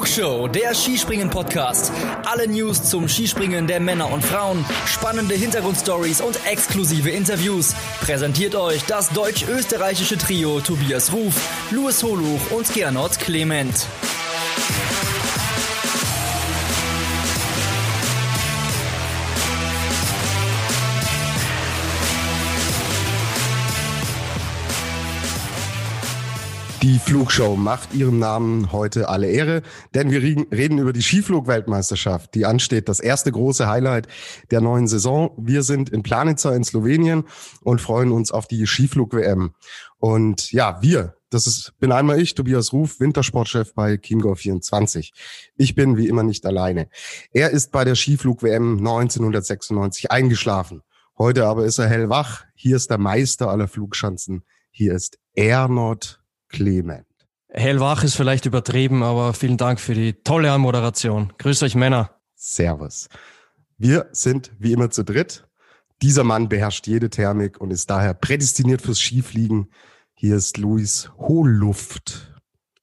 Flugshow, der Skispringen-Podcast. Alle News zum Skispringen der Männer und Frauen, spannende Hintergrundstories und exklusive Interviews. Präsentiert euch das deutsch-österreichische Trio Tobias Ruf, Louis Holuch und Gernot Clement. Die Flugshow macht ihrem Namen heute alle Ehre, denn wir reden über die Skiflug-Weltmeisterschaft, die ansteht, das erste große Highlight der neuen Saison. Wir sind in Planica in Slowenien und freuen uns auf die Skiflug-WM. Und ja, wir, das ist, bin einmal ich, Tobias Ruf, Wintersportchef bei Chiemgau 24. Ich bin wie immer nicht alleine. Er ist bei der Skiflug-WM 1996 eingeschlafen. Heute aber ist er hellwach. Hier ist der Meister aller Flugschanzen. Hier ist Ernot Clement. Hellwach ist vielleicht übertrieben, aber vielen Dank für die tolle Anmoderation. Grüß euch Männer. Servus. Wir sind wie immer zu dritt. Dieser Mann beherrscht jede Thermik und ist daher prädestiniert fürs Skifliegen. Hier ist Luis Hohluft.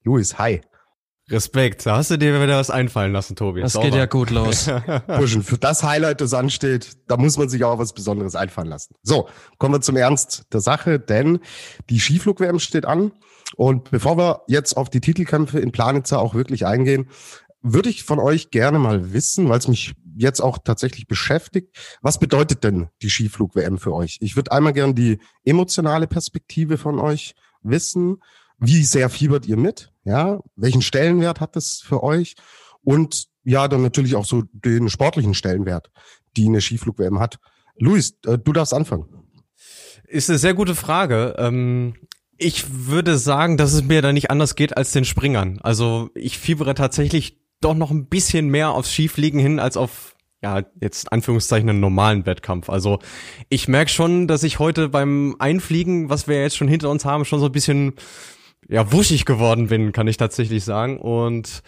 Luis, hi. Respekt, da hast du dir wieder was einfallen lassen, Tobi. Das Sauber. geht ja gut los. Burschen, für das Highlight, das ansteht, da muss man sich auch was Besonderes einfallen lassen. So, kommen wir zum Ernst der Sache, denn die Skiflug-WM steht an. Und bevor wir jetzt auf die Titelkämpfe in Planitzer auch wirklich eingehen, würde ich von euch gerne mal wissen, weil es mich jetzt auch tatsächlich beschäftigt, was bedeutet denn die Skiflug-WM für euch? Ich würde einmal gerne die emotionale Perspektive von euch wissen. Wie sehr fiebert ihr mit? Ja, welchen Stellenwert hat das für euch? Und ja, dann natürlich auch so den sportlichen Stellenwert, die eine Skiflug-WM hat. Luis, äh, du darfst anfangen. Ist eine sehr gute Frage. Ähm, ich würde sagen, dass es mir da nicht anders geht als den Springern. Also ich fiebere tatsächlich doch noch ein bisschen mehr aufs Skifliegen hin als auf ja, jetzt Anführungszeichen einen normalen Wettkampf. Also ich merke schon, dass ich heute beim Einfliegen, was wir jetzt schon hinter uns haben, schon so ein bisschen ja wuschig geworden bin, kann ich tatsächlich sagen. Und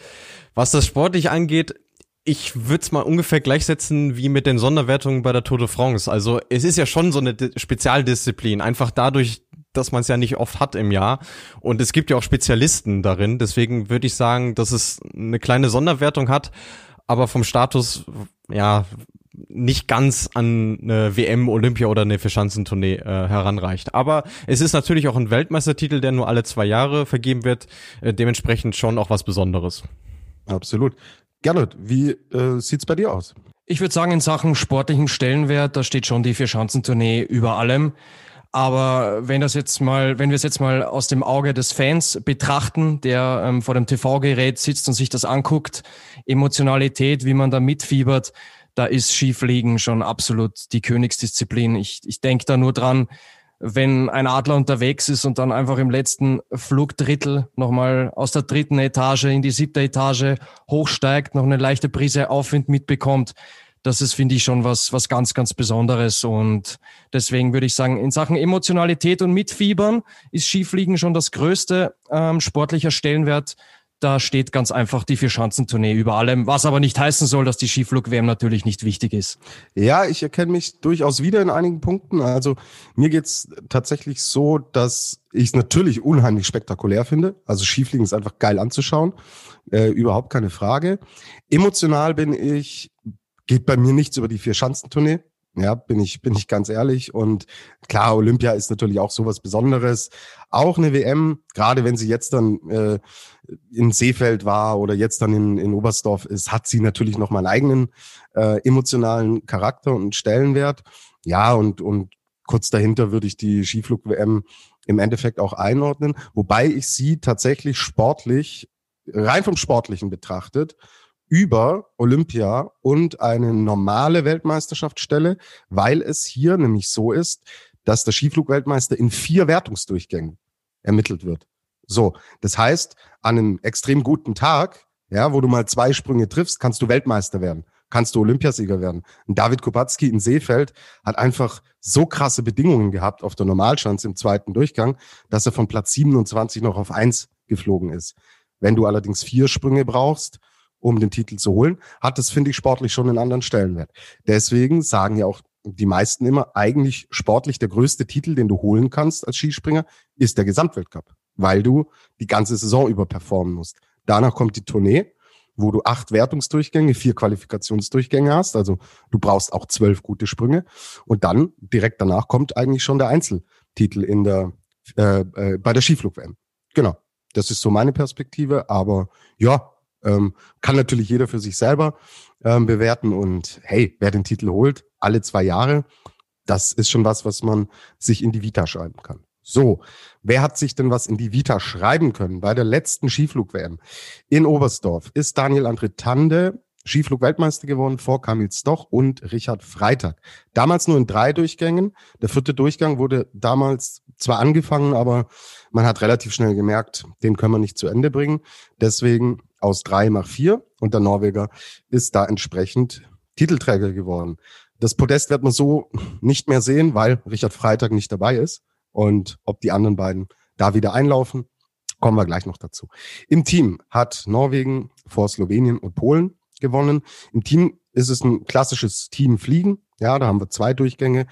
was das sportlich angeht, ich würde es mal ungefähr gleichsetzen wie mit den Sonderwertungen bei der Tour de France. Also es ist ja schon so eine Spezialdisziplin, einfach dadurch, dass man es ja nicht oft hat im Jahr. Und es gibt ja auch Spezialisten darin. Deswegen würde ich sagen, dass es eine kleine Sonderwertung hat, aber vom Status, ja, nicht ganz an eine WM, Olympia oder eine Verschanzentournee äh, heranreicht. Aber es ist natürlich auch ein Weltmeistertitel, der nur alle zwei Jahre vergeben wird. Äh, dementsprechend schon auch was Besonderes. Absolut. Gernot, wie äh, sieht's bei dir aus? Ich würde sagen, in Sachen sportlichen Stellenwert, da steht schon die Vierschanzentournee über allem. Aber wenn das jetzt mal, wenn wir es jetzt mal aus dem Auge des Fans betrachten, der ähm, vor dem TV-Gerät sitzt und sich das anguckt, Emotionalität, wie man da mitfiebert, da ist Skifliegen schon absolut die Königsdisziplin. Ich, ich denke da nur dran, wenn ein Adler unterwegs ist und dann einfach im letzten Flugdrittel nochmal aus der dritten Etage in die siebte Etage hochsteigt, noch eine leichte Prise Aufwind mitbekommt das ist, finde ich, schon was, was ganz, ganz Besonderes. Und deswegen würde ich sagen, in Sachen Emotionalität und Mitfiebern ist Skifliegen schon das größte ähm, sportlicher Stellenwert. Da steht ganz einfach die Vierschanzentournee über allem, was aber nicht heißen soll, dass die Skiflug-WM natürlich nicht wichtig ist. Ja, ich erkenne mich durchaus wieder in einigen Punkten. Also mir geht's tatsächlich so, dass ich es natürlich unheimlich spektakulär finde. Also Skifliegen ist einfach geil anzuschauen. Äh, überhaupt keine Frage. Emotional bin ich geht bei mir nichts über die Vier-Schanzentournee. Ja, bin ich, bin ich ganz ehrlich. Und klar, Olympia ist natürlich auch sowas Besonderes. Auch eine WM, gerade wenn sie jetzt dann äh, in Seefeld war oder jetzt dann in, in Oberstdorf ist, hat sie natürlich noch mal einen eigenen äh, emotionalen Charakter und Stellenwert. Ja, und, und kurz dahinter würde ich die Skiflug-WM im Endeffekt auch einordnen, wobei ich sie tatsächlich sportlich, rein vom Sportlichen betrachtet, über Olympia und eine normale Weltmeisterschaft stelle, weil es hier nämlich so ist, dass der Skiflugweltmeister in vier Wertungsdurchgängen ermittelt wird. So, das heißt, an einem extrem guten Tag, ja, wo du mal zwei Sprünge triffst, kannst du Weltmeister werden, kannst du Olympiasieger werden. Und David Kubacki in Seefeld hat einfach so krasse Bedingungen gehabt auf der Normalschanze im zweiten Durchgang, dass er von Platz 27 noch auf eins geflogen ist. Wenn du allerdings vier Sprünge brauchst, um den Titel zu holen, hat das, finde ich, sportlich schon einen anderen Stellenwert. Deswegen sagen ja auch die meisten immer, eigentlich sportlich der größte Titel, den du holen kannst als Skispringer, ist der Gesamtweltcup, weil du die ganze Saison über performen musst. Danach kommt die Tournee wo du acht Wertungsdurchgänge, vier Qualifikationsdurchgänge hast. Also du brauchst auch zwölf gute Sprünge. Und dann direkt danach kommt eigentlich schon der Einzeltitel in der äh, äh, bei der Skiflug-WM. Genau. Das ist so meine Perspektive. Aber ja, ähm, kann natürlich jeder für sich selber ähm, bewerten. Und hey, wer den Titel holt, alle zwei Jahre, das ist schon was, was man sich in die Vita schreiben kann. So, wer hat sich denn was in die Vita schreiben können? Bei der letzten Skiflug-WM in Oberstdorf ist Daniel André Tande Skiflug-Weltmeister geworden vor Kamil Stoch und Richard Freitag. Damals nur in drei Durchgängen. Der vierte Durchgang wurde damals zwar angefangen, aber man hat relativ schnell gemerkt, den können wir nicht zu Ende bringen. Deswegen aus drei nach vier und der Norweger ist da entsprechend Titelträger geworden. Das Podest wird man so nicht mehr sehen, weil Richard Freitag nicht dabei ist. Und ob die anderen beiden da wieder einlaufen, kommen wir gleich noch dazu. Im Team hat Norwegen vor Slowenien und Polen gewonnen. Im Team ist es ein klassisches Team Fliegen. Ja, da haben wir zwei Durchgänge.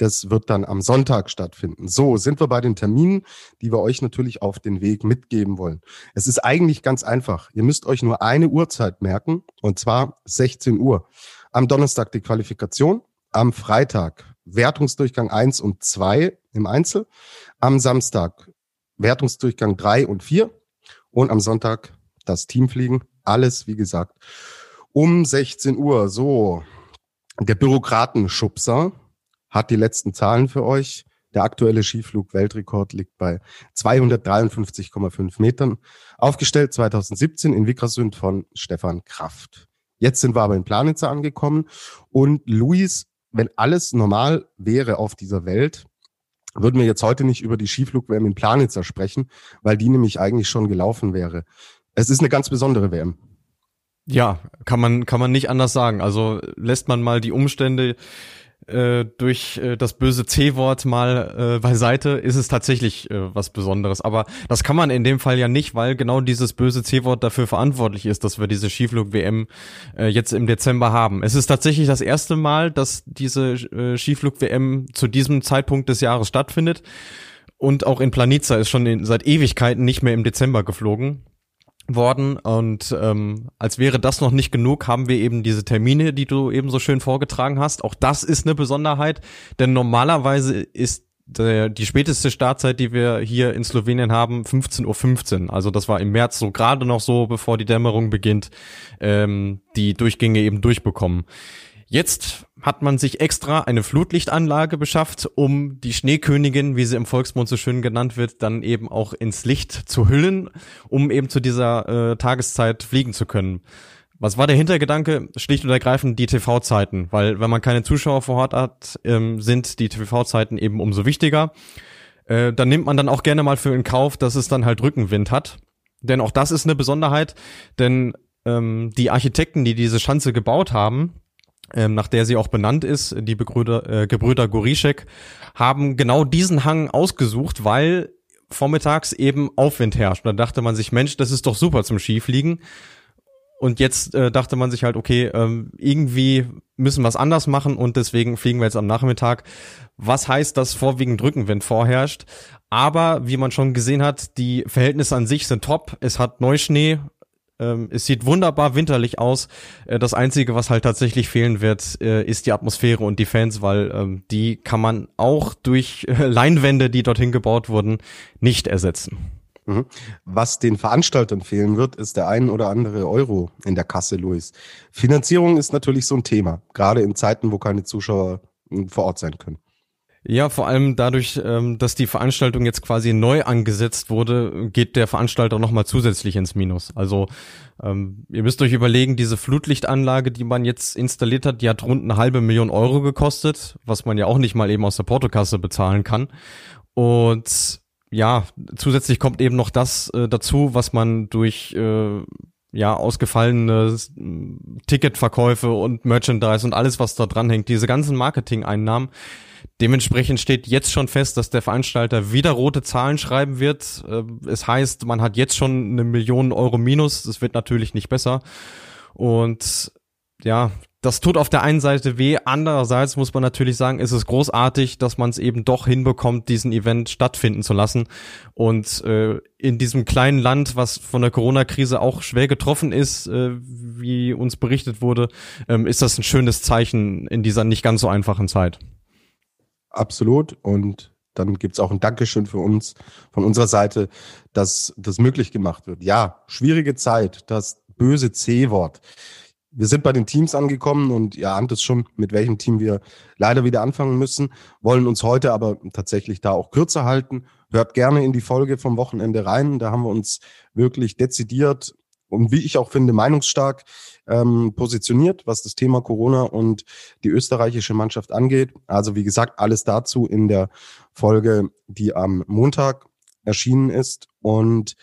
Das wird dann am Sonntag stattfinden. So sind wir bei den Terminen, die wir euch natürlich auf den Weg mitgeben wollen. Es ist eigentlich ganz einfach. Ihr müsst euch nur eine Uhrzeit merken, und zwar 16 Uhr. Am Donnerstag die Qualifikation, am Freitag Wertungsdurchgang 1 und 2 im Einzel, am Samstag Wertungsdurchgang 3 und 4 und am Sonntag das Teamfliegen. Alles, wie gesagt, um 16 Uhr. So, der Bürokratenschubser hat die letzten Zahlen für euch. Der aktuelle Skiflug-Weltrekord liegt bei 253,5 Metern. Aufgestellt 2017 in Wickersund von Stefan Kraft. Jetzt sind wir aber in Planitzer angekommen und Luis, wenn alles normal wäre auf dieser Welt, würden wir jetzt heute nicht über die Skiflug-WM in Planitzer sprechen, weil die nämlich eigentlich schon gelaufen wäre. Es ist eine ganz besondere WM. Ja, kann man, kann man nicht anders sagen. Also lässt man mal die Umstände äh, durch äh, das böse C-Wort mal äh, beiseite, ist es tatsächlich äh, was Besonderes. Aber das kann man in dem Fall ja nicht, weil genau dieses böse C-Wort dafür verantwortlich ist, dass wir diese Skiflug-WM äh, jetzt im Dezember haben. Es ist tatsächlich das erste Mal, dass diese äh, Skiflug-WM zu diesem Zeitpunkt des Jahres stattfindet. Und auch in Planica ist schon in, seit Ewigkeiten nicht mehr im Dezember geflogen worden und ähm, als wäre das noch nicht genug, haben wir eben diese Termine, die du eben so schön vorgetragen hast. Auch das ist eine Besonderheit, denn normalerweise ist der, die späteste Startzeit, die wir hier in Slowenien haben, 15.15 Uhr. 15. Also das war im März so gerade noch so, bevor die Dämmerung beginnt, ähm, die Durchgänge eben durchbekommen. Jetzt hat man sich extra eine Flutlichtanlage beschafft, um die Schneekönigin, wie sie im Volksmund so schön genannt wird, dann eben auch ins Licht zu hüllen, um eben zu dieser äh, Tageszeit fliegen zu können. Was war der Hintergedanke? Schlicht und ergreifend die TV-Zeiten, weil wenn man keine Zuschauer vor Ort hat, ähm, sind die TV-Zeiten eben umso wichtiger. Äh, dann nimmt man dann auch gerne mal für in Kauf, dass es dann halt Rückenwind hat. Denn auch das ist eine Besonderheit, denn ähm, die Architekten, die diese Schanze gebaut haben, ähm, nach der sie auch benannt ist, die Begrüder, äh, Gebrüder Gorischek, haben genau diesen Hang ausgesucht, weil vormittags eben Aufwind herrscht. Da dachte man sich, Mensch, das ist doch super zum Skifliegen. Und jetzt äh, dachte man sich halt, okay, ähm, irgendwie müssen wir es anders machen und deswegen fliegen wir jetzt am Nachmittag. Was heißt, dass vorwiegend Rückenwind vorherrscht? Aber wie man schon gesehen hat, die Verhältnisse an sich sind top. Es hat Neuschnee, ähm, es sieht wunderbar winterlich aus. Äh, das Einzige, was halt tatsächlich fehlen wird, äh, ist die Atmosphäre und die Fans, weil ähm, die kann man auch durch äh, Leinwände, die dorthin gebaut wurden, nicht ersetzen. Mhm. Was den Veranstaltern fehlen wird, ist der ein oder andere Euro in der Kasse, Luis. Finanzierung ist natürlich so ein Thema, gerade in Zeiten, wo keine Zuschauer hm, vor Ort sein können. Ja, vor allem dadurch, ähm, dass die Veranstaltung jetzt quasi neu angesetzt wurde, geht der Veranstalter nochmal zusätzlich ins Minus. Also ähm, ihr müsst euch überlegen, diese Flutlichtanlage, die man jetzt installiert hat, die hat rund eine halbe Million Euro gekostet, was man ja auch nicht mal eben aus der Portokasse bezahlen kann. Und ja, zusätzlich kommt eben noch das äh, dazu, was man durch äh, ja, ausgefallene Ticketverkäufe und Merchandise und alles, was da dranhängt, diese ganzen Marketing-Einnahmen, Dementsprechend steht jetzt schon fest, dass der Veranstalter wieder rote Zahlen schreiben wird. Äh, es heißt, man hat jetzt schon eine Million Euro Minus. Das wird natürlich nicht besser. Und ja, das tut auf der einen Seite weh, andererseits muss man natürlich sagen, ist es großartig, dass man es eben doch hinbekommt, diesen Event stattfinden zu lassen. Und äh, in diesem kleinen Land, was von der Corona-Krise auch schwer getroffen ist, äh, wie uns berichtet wurde, ähm, ist das ein schönes Zeichen in dieser nicht ganz so einfachen Zeit. Absolut. Und dann gibt's auch ein Dankeschön für uns von unserer Seite, dass das möglich gemacht wird. Ja, schwierige Zeit, das böse C-Wort. Wir sind bei den Teams angekommen und ihr ahnt es schon, mit welchem Team wir leider wieder anfangen müssen, wollen uns heute aber tatsächlich da auch kürzer halten. Hört gerne in die Folge vom Wochenende rein. Da haben wir uns wirklich dezidiert und wie ich auch finde, meinungsstark ähm, positioniert, was das Thema Corona und die österreichische Mannschaft angeht. Also wie gesagt, alles dazu in der Folge, die am Montag erschienen ist. Und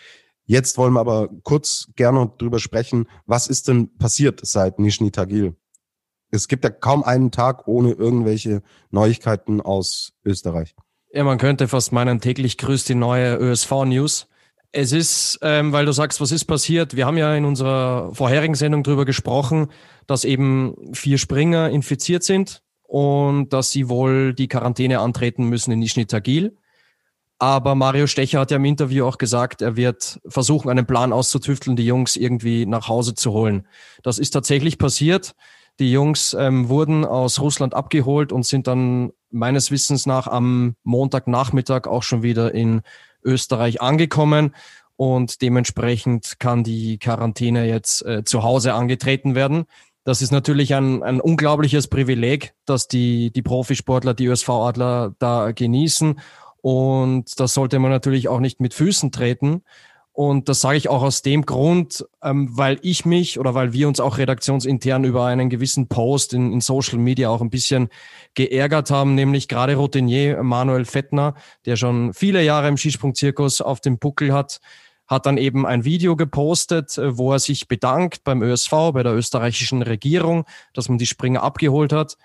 jetzt wollen wir aber kurz gerne drüber sprechen, was ist denn passiert seit Nizhny Tagil? Es gibt ja kaum einen Tag ohne irgendwelche Neuigkeiten aus Österreich. Ja, man könnte fast meinen, täglich grüßt die neue ÖSV-News. Es ist, ähm, weil du sagst, was ist passiert? Wir haben ja in unserer vorherigen Sendung darüber gesprochen, dass eben vier Springer infiziert sind und dass sie wohl die Quarantäne antreten müssen in Nizhny. Aber Mario Stecher hat ja im Interview auch gesagt, er wird versuchen, einen Plan auszutüfteln, die Jungs irgendwie nach Hause zu holen. Das ist tatsächlich passiert. Die Jungs ähm, wurden aus Russland abgeholt und sind dann meines Wissens nach am Montagnachmittag auch schon wieder in Österreich angekommen und dementsprechend kann die Quarantäne jetzt äh, zu Hause angetreten werden. Das ist natürlich ein, ein unglaubliches Privileg, dass die, die Profisportler, die USV-Adler da genießen. Und das sollte man natürlich auch nicht mit Füßen treten. Und das sage ich auch aus dem Grund, ähm, weil ich mich oder weil wir uns auch redaktionsintern über einen gewissen Post in, in Social Media auch ein bisschen geärgert haben, nämlich gerade Routinier Manuel Fettner, der schon viele Jahre im Skisprungzirkus auf dem Buckel hat, hat dann eben ein Video gepostet, äh, wo er sich bedankt beim ÖSV, bei der österreichischen Regierung, dass man die Springer abgeholt hat.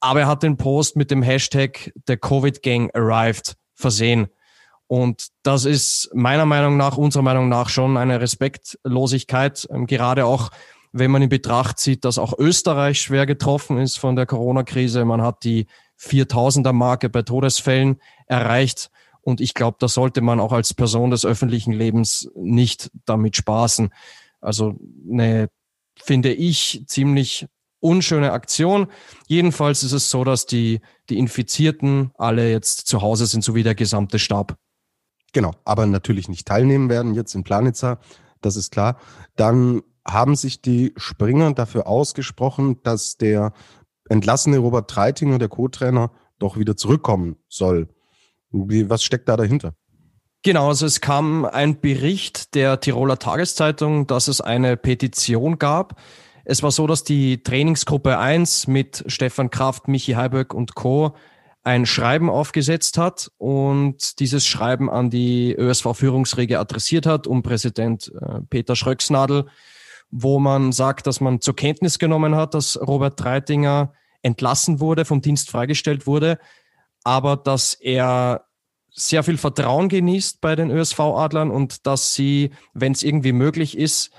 Aber er hat den Post mit dem Hashtag The Covid Gang Arrived versehen. Und das ist meiner Meinung nach, unserer Meinung nach schon eine Respektlosigkeit, ähm, gerade auch wenn man in Betracht zieht, dass auch Österreich schwer getroffen ist von der Corona-Krise. Man hat die 4000er Marke bei Todesfällen erreicht. Und ich glaube, da sollte man auch als Person des öffentlichen Lebens nicht damit spaßen. Also eine, finde ich, ziemlich unschöne Aktion. Jedenfalls ist es so, dass die, die Infizierten alle jetzt zu Hause sind, so wie der gesamte Stab. Genau, aber natürlich nicht teilnehmen werden jetzt in Planitzer, das ist klar. Dann haben sich die Springer dafür ausgesprochen, dass der entlassene Robert Treitinger, der Co-Trainer, doch wieder zurückkommen soll. Wie, was steckt da dahinter? Genau, also es kam ein Bericht der Tiroler Tageszeitung, dass es eine Petition gab. Es war so, dass die Trainingsgruppe 1 mit Stefan Kraft, Michi Heiböck und Co ein Schreiben aufgesetzt hat und dieses Schreiben an die ÖSV-Führungsriege adressiert hat, um Präsident äh, Peter Schröcksnadel, wo man sagt, dass man zur Kenntnis genommen hat, dass Robert Treitinger entlassen wurde, vom Dienst freigestellt wurde, aber dass er sehr viel Vertrauen genießt bei den ÖSV-Adlern und dass sie, wenn es irgendwie möglich ist,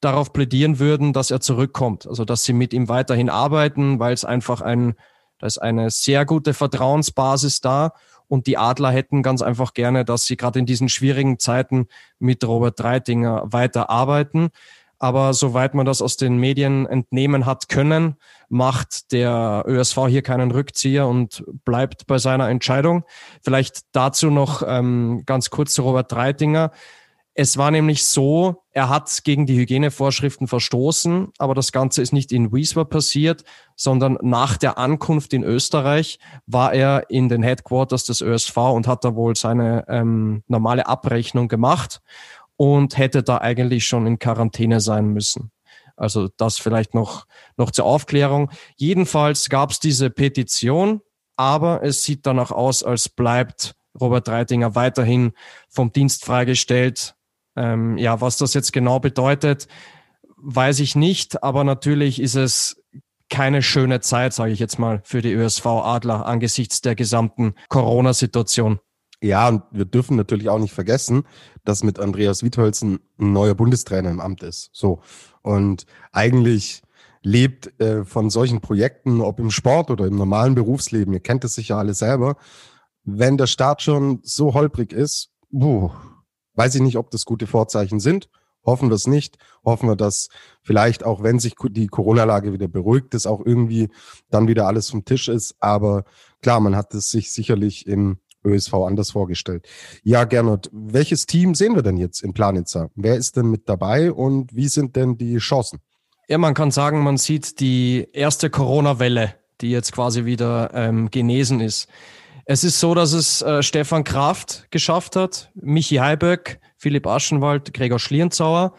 darauf plädieren würden, dass er zurückkommt. Also dass sie mit ihm weiterhin arbeiten, weil es einfach ein da ist eine sehr gute Vertrauensbasis da. Und die Adler hätten ganz einfach gerne, dass sie gerade in diesen schwierigen Zeiten mit Robert Dreitinger weiterarbeiten. Aber soweit man das aus den Medien entnehmen hat können, macht der ÖSV hier keinen Rückzieher und bleibt bei seiner Entscheidung. Vielleicht dazu noch ähm, ganz kurz zu Robert Dreitinger. Es war nämlich so, er hat gegen die Hygienevorschriften verstoßen, aber das Ganze ist nicht in Wiesbaden passiert, sondern nach der Ankunft in Österreich war er in den Headquarters des ÖSV und hat da wohl seine ähm, normale Abrechnung gemacht und hätte da eigentlich schon in Quarantäne sein müssen. Also das vielleicht noch, noch zur Aufklärung. Jedenfalls gab es diese Petition, aber es sieht danach aus, als bleibt Robert Reitinger weiterhin vom Dienst freigestellt ähm, ja, was das jetzt genau bedeutet, weiß ich nicht, aber natürlich ist es keine schöne Zeit, sage ich jetzt mal, für die ÖSV Adler angesichts der gesamten Corona-Situation. Ja, und wir dürfen natürlich auch nicht vergessen, dass mit Andreas Wietholzen ein neuer Bundestrainer im Amt ist. So. Und eigentlich lebt äh, von solchen Projekten, ob im Sport oder im normalen Berufsleben. Ihr kennt es sicher alle selber. Wenn der Start schon so holprig ist, puh, weiß ich nicht, ob das gute Vorzeichen sind. Hoffen wir es nicht. Hoffen wir, dass vielleicht auch, wenn sich die Corona-Lage wieder beruhigt ist, auch irgendwie dann wieder alles vom Tisch ist. Aber klar, man hat es sich sicherlich im ÖSV anders vorgestellt. Ja, Gernot, welches Team sehen wir denn jetzt in Planitzer? Wer ist denn mit dabei und wie sind denn die Chancen? Ja, man kann sagen, man sieht die erste Corona-Welle, die jetzt quasi wieder ähm, genesen ist. Es ist so, dass es äh, Stefan Kraft geschafft hat, Michi Heiböck, Philipp Aschenwald, Gregor Schlierenzauer.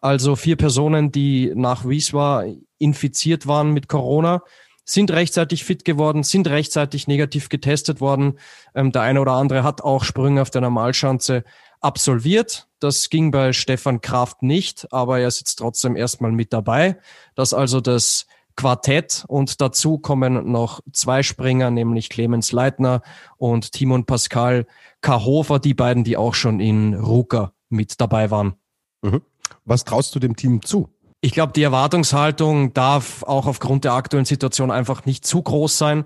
Also vier Personen, die nach Wieswa infiziert waren mit Corona sind rechtzeitig fit geworden, sind rechtzeitig negativ getestet worden. Ähm, der eine oder andere hat auch Sprünge auf der Normalschanze absolviert. Das ging bei Stefan Kraft nicht, aber er sitzt trotzdem erstmal mit dabei. Das also das Quartett und dazu kommen noch zwei Springer, nämlich Clemens Leitner und Timon Pascal Kahofer, die beiden, die auch schon in Ruka mit dabei waren. Mhm. Was traust du dem Team zu? Ich glaube, die Erwartungshaltung darf auch aufgrund der aktuellen Situation einfach nicht zu groß sein.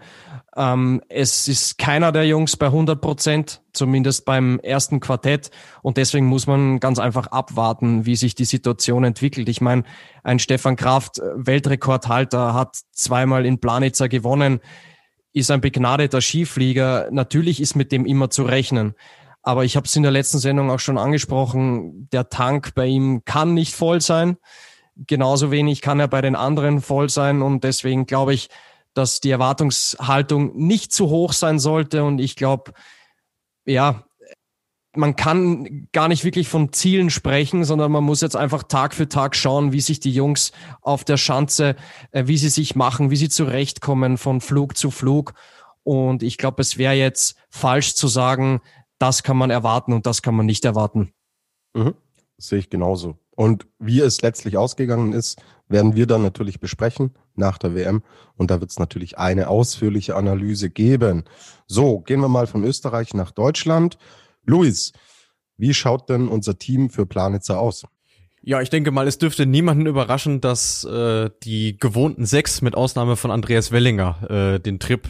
Ähm, es ist keiner der Jungs bei 100 Prozent, zumindest beim ersten Quartett. Und deswegen muss man ganz einfach abwarten, wie sich die Situation entwickelt. Ich meine, ein Stefan Kraft, äh, Weltrekordhalter, hat zweimal in Planitzer gewonnen, ist ein begnadeter Skiflieger. Natürlich ist mit dem immer zu rechnen. Aber ich habe es in der letzten Sendung auch schon angesprochen, der Tank bei ihm kann nicht voll sein genauso wenig kann er bei den anderen voll sein und deswegen glaube ich, dass die Erwartungshaltung nicht zu hoch sein sollte und ich glaube, ja, man kann gar nicht wirklich von Zielen sprechen, sondern man muss jetzt einfach Tag für Tag schauen, wie sich die Jungs auf der Schanze, äh, wie sie sich machen, wie sie zurechtkommen von Flug zu Flug. Und ich glaube, es wäre jetzt falsch zu sagen, das kann man erwarten und das kann man nicht erwarten. Mhm. Sehe ich genauso. Und wie es letztlich ausgegangen ist, werden wir dann natürlich besprechen nach der WM. Und da wird es natürlich eine ausführliche Analyse geben. So, gehen wir mal von Österreich nach Deutschland. Luis, wie schaut denn unser Team für Planitzer aus? Ja, ich denke mal, es dürfte niemanden überraschen, dass äh, die gewohnten sechs mit Ausnahme von Andreas Wellinger äh, den Trip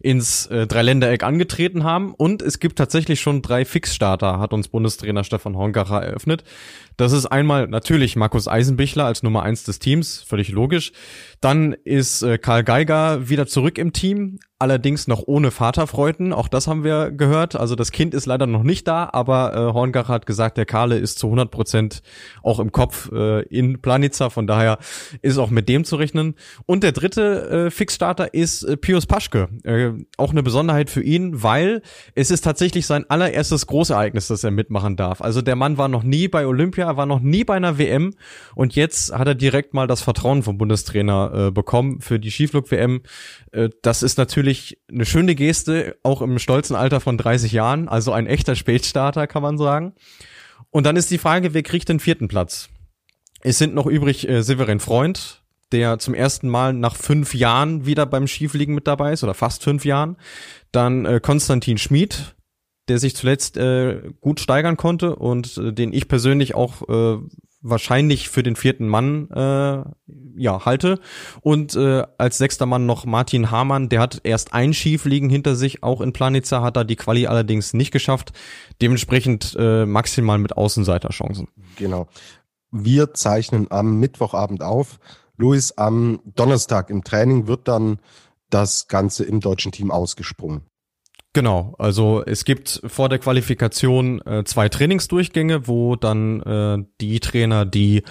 ins äh, Dreiländereck angetreten haben. Und es gibt tatsächlich schon drei Fixstarter, hat uns Bundestrainer Stefan Horngacher eröffnet. Das ist einmal natürlich Markus Eisenbichler als Nummer eins des Teams, völlig logisch. Dann ist äh, Karl Geiger wieder zurück im Team, allerdings noch ohne Vaterfreuden. Auch das haben wir gehört. Also das Kind ist leider noch nicht da, aber äh, Horngacher hat gesagt, der Karle ist zu 100 Prozent auch im Kopf äh, in Planitza. Von daher ist auch mit dem zu rechnen. Und der dritte äh, Fixstarter ist äh, Pius Paschke. Äh, auch eine Besonderheit für ihn, weil es ist tatsächlich sein allererstes Großereignis, das er mitmachen darf. Also der Mann war noch nie bei Olympia er war noch nie bei einer WM und jetzt hat er direkt mal das Vertrauen vom Bundestrainer äh, bekommen für die Skiflug-WM. Äh, das ist natürlich eine schöne Geste, auch im stolzen Alter von 30 Jahren, also ein echter Spätstarter, kann man sagen. Und dann ist die Frage, wer kriegt den vierten Platz? Es sind noch übrig äh, Severin Freund, der zum ersten Mal nach fünf Jahren wieder beim Skifliegen mit dabei ist oder fast fünf Jahren. Dann äh, Konstantin Schmid, der sich zuletzt äh, gut steigern konnte und äh, den ich persönlich auch äh, wahrscheinlich für den vierten Mann äh, ja halte und äh, als sechster Mann noch Martin Hamann, der hat erst ein Schiefliegen hinter sich, auch in Planitza hat er die Quali allerdings nicht geschafft, dementsprechend äh, maximal mit Außenseiterchancen. Genau. Wir zeichnen am Mittwochabend auf. Luis, am Donnerstag im Training wird dann das Ganze im deutschen Team ausgesprungen. Genau, also es gibt vor der Qualifikation äh, zwei Trainingsdurchgänge, wo dann äh, die Trainer, die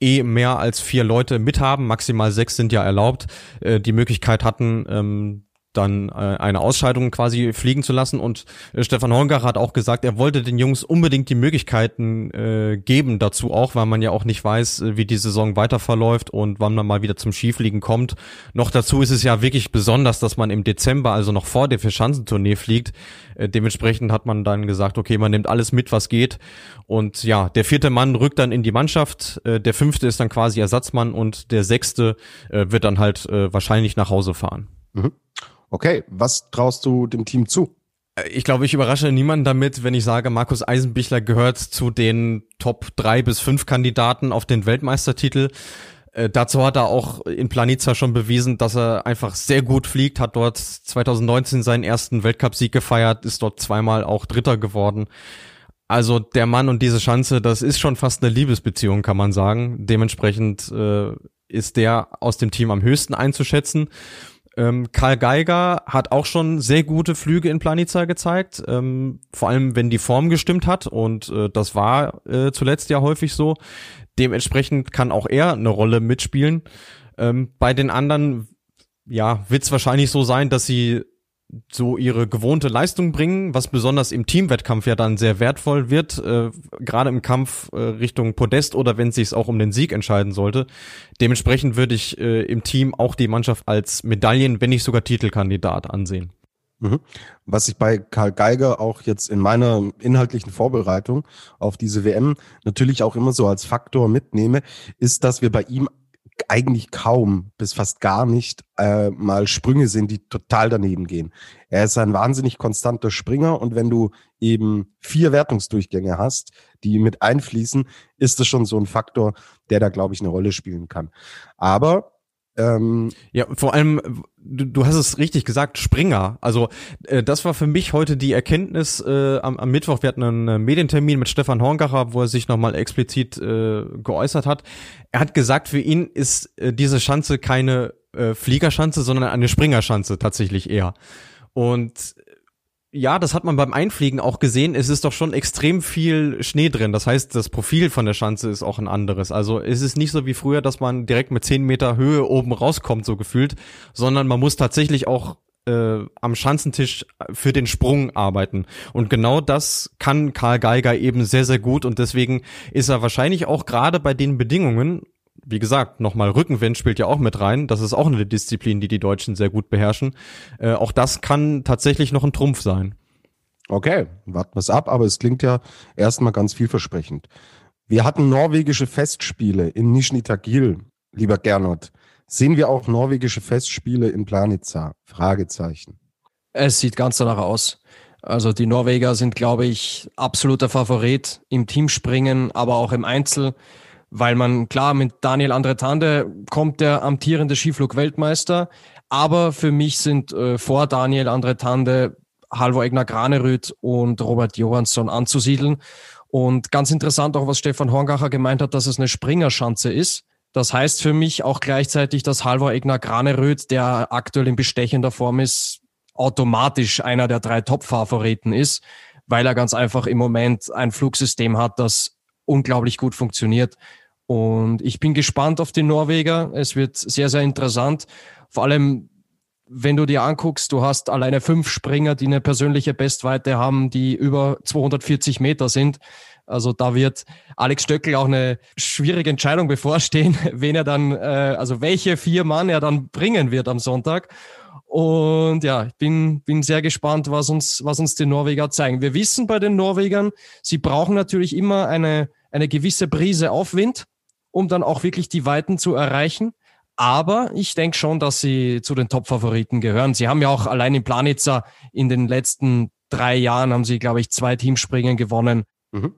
eh mehr als vier Leute mithaben, maximal sechs sind ja erlaubt, äh, die Möglichkeit hatten, ähm, dann äh, eine Ausscheidung quasi fliegen zu lassen. Und äh, Stefan Holger hat auch gesagt, er wollte den Jungs unbedingt die Möglichkeiten äh, geben dazu auch, weil man ja auch nicht weiß, äh, wie die Saison weiter verläuft und wann man mal wieder zum Skifliegen kommt. Noch dazu ist es ja wirklich besonders, dass man im Dezember, also noch vor der Vierschanzentournee fliegt. Äh, dementsprechend hat man dann gesagt, okay, man nimmt alles mit, was geht. Und ja, der vierte Mann rückt dann in die Mannschaft, äh, der fünfte ist dann quasi Ersatzmann und der sechste äh, wird dann halt äh, wahrscheinlich nach Hause fahren. Mhm. Okay, was traust du dem Team zu? Äh, ich glaube, ich überrasche niemanden damit, wenn ich sage, Markus Eisenbichler gehört zu den Top drei bis fünf Kandidaten auf den Weltmeistertitel. Äh, dazu hat er auch in Planica schon bewiesen, dass er einfach sehr gut fliegt, hat dort 2019 seinen ersten Weltcupsieg gefeiert, ist dort zweimal auch Dritter geworden. Also der Mann und diese Schanze, das ist schon fast eine Liebesbeziehung, kann man sagen. Dementsprechend äh, ist der aus dem Team am höchsten einzuschätzen. Ähm, Karl Geiger hat auch schon sehr gute Flüge in Planica gezeigt, ähm, vor allem wenn die Form gestimmt hat und äh, das war äh, zuletzt ja häufig so. Dementsprechend kann auch er eine Rolle mitspielen. Ähm, bei den anderen, ja, wird es wahrscheinlich so sein, dass sie so ihre gewohnte Leistung bringen, was besonders im Teamwettkampf ja dann sehr wertvoll wird, äh, gerade im Kampf äh, Richtung Podest oder wenn es sich auch um den Sieg entscheiden sollte. Dementsprechend würde ich äh, im Team auch die Mannschaft als Medaillen, wenn nicht sogar Titelkandidat ansehen. Mhm. Was ich bei Karl Geiger auch jetzt in meiner inhaltlichen Vorbereitung auf diese WM natürlich auch immer so als Faktor mitnehme, ist, dass wir bei ihm eigentlich kaum bis fast gar nicht äh, mal Sprünge sind, die total daneben gehen. Er ist ein wahnsinnig konstanter Springer und wenn du eben vier Wertungsdurchgänge hast, die mit einfließen, ist das schon so ein Faktor, der da, glaube ich, eine Rolle spielen kann. Aber ähm, ja, vor allem, du, du hast es richtig gesagt, Springer. Also äh, das war für mich heute die Erkenntnis äh, am, am Mittwoch. Wir hatten einen äh, Medientermin mit Stefan Horngacher, wo er sich nochmal explizit äh, geäußert hat. Er hat gesagt, für ihn ist äh, diese Schanze keine äh, Fliegerschanze, sondern eine Springerschanze tatsächlich eher. Und ja, das hat man beim Einfliegen auch gesehen. Es ist doch schon extrem viel Schnee drin. Das heißt, das Profil von der Schanze ist auch ein anderes. Also es ist nicht so wie früher, dass man direkt mit 10 Meter Höhe oben rauskommt, so gefühlt, sondern man muss tatsächlich auch äh, am Schanzentisch für den Sprung arbeiten. Und genau das kann Karl Geiger eben sehr, sehr gut. Und deswegen ist er wahrscheinlich auch gerade bei den Bedingungen wie gesagt, nochmal Rückenwind spielt ja auch mit rein. Das ist auch eine Disziplin, die die Deutschen sehr gut beherrschen. Äh, auch das kann tatsächlich noch ein Trumpf sein. Okay, warten wir es ab, aber es klingt ja erstmal ganz vielversprechend. Wir hatten norwegische Festspiele in Nizhny Tagil, lieber Gernot. Sehen wir auch norwegische Festspiele in Planica? Fragezeichen. Es sieht ganz danach aus. Also die Norweger sind, glaube ich, absoluter Favorit im Teamspringen, aber auch im Einzel weil man klar mit Daniel Andretande kommt der amtierende Skiflug-Weltmeister, aber für mich sind äh, vor Daniel Andretande Halvor Egner Granerüth und Robert Johansson anzusiedeln. Und ganz interessant auch, was Stefan Horngacher gemeint hat, dass es eine Springerschanze ist. Das heißt für mich auch gleichzeitig, dass Halvor Egner Granerüth, der aktuell in bestechender Form ist, automatisch einer der drei Top-Favoriten ist, weil er ganz einfach im Moment ein Flugsystem hat, das unglaublich gut funktioniert. Und ich bin gespannt auf die Norweger. Es wird sehr, sehr interessant. Vor allem, wenn du dir anguckst, du hast alleine fünf Springer, die eine persönliche Bestweite haben, die über 240 Meter sind. Also da wird Alex Stöckel auch eine schwierige Entscheidung bevorstehen, wen er dann, äh, also welche vier Mann er dann bringen wird am Sonntag. Und ja, ich bin, bin sehr gespannt, was uns, was uns die Norweger zeigen. Wir wissen bei den Norwegern, sie brauchen natürlich immer eine, eine gewisse Brise Aufwind um dann auch wirklich die Weiten zu erreichen. Aber ich denke schon, dass sie zu den Top-Favoriten gehören. Sie haben ja auch allein in Planitza in den letzten drei Jahren haben sie, glaube ich, zwei Teamspringen gewonnen. Mhm.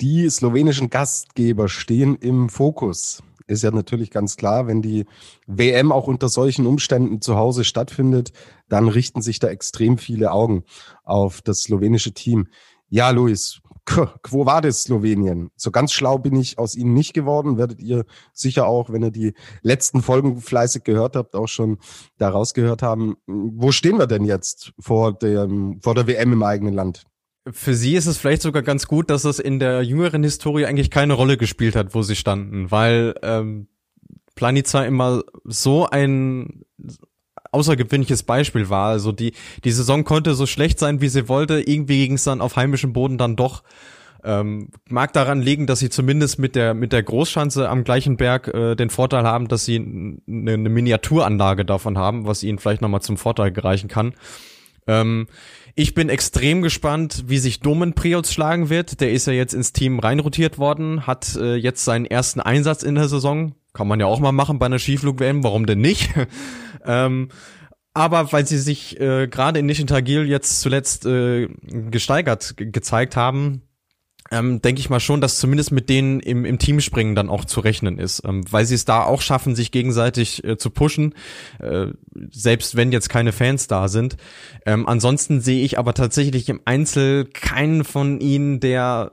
Die slowenischen Gastgeber stehen im Fokus. Ist ja natürlich ganz klar, wenn die WM auch unter solchen Umständen zu Hause stattfindet, dann richten sich da extrem viele Augen auf das slowenische Team. Ja, Luis, Quo war das Slowenien? So ganz schlau bin ich aus ihnen nicht geworden. Werdet ihr sicher auch, wenn ihr die letzten Folgen fleißig gehört habt, auch schon daraus gehört haben. Wo stehen wir denn jetzt vor, dem, vor der WM im eigenen Land? Für sie ist es vielleicht sogar ganz gut, dass es in der jüngeren Historie eigentlich keine Rolle gespielt hat, wo sie standen, weil ähm, Planica immer so ein außergewöhnliches Beispiel war. Also die, die Saison konnte so schlecht sein, wie sie wollte. Irgendwie ging es dann auf heimischem Boden dann doch. Ähm, mag daran liegen, dass sie zumindest mit der mit der Großschanze am gleichen Berg äh, den Vorteil haben, dass sie eine, eine Miniaturanlage davon haben, was ihnen vielleicht nochmal zum Vorteil gereichen kann. Ähm, ich bin extrem gespannt, wie sich Domen Priots schlagen wird. Der ist ja jetzt ins Team reinrotiert worden, hat äh, jetzt seinen ersten Einsatz in der Saison. Kann man ja auch mal machen bei einer Skiflug-WM, warum denn nicht? ähm, aber weil sie sich äh, gerade in Nishin Tagil jetzt zuletzt äh, gesteigert gezeigt haben, ähm, denke ich mal schon, dass zumindest mit denen im, im Teamspringen dann auch zu rechnen ist, ähm, weil sie es da auch schaffen, sich gegenseitig äh, zu pushen, äh, selbst wenn jetzt keine Fans da sind. Ähm, ansonsten sehe ich aber tatsächlich im Einzel keinen von ihnen, der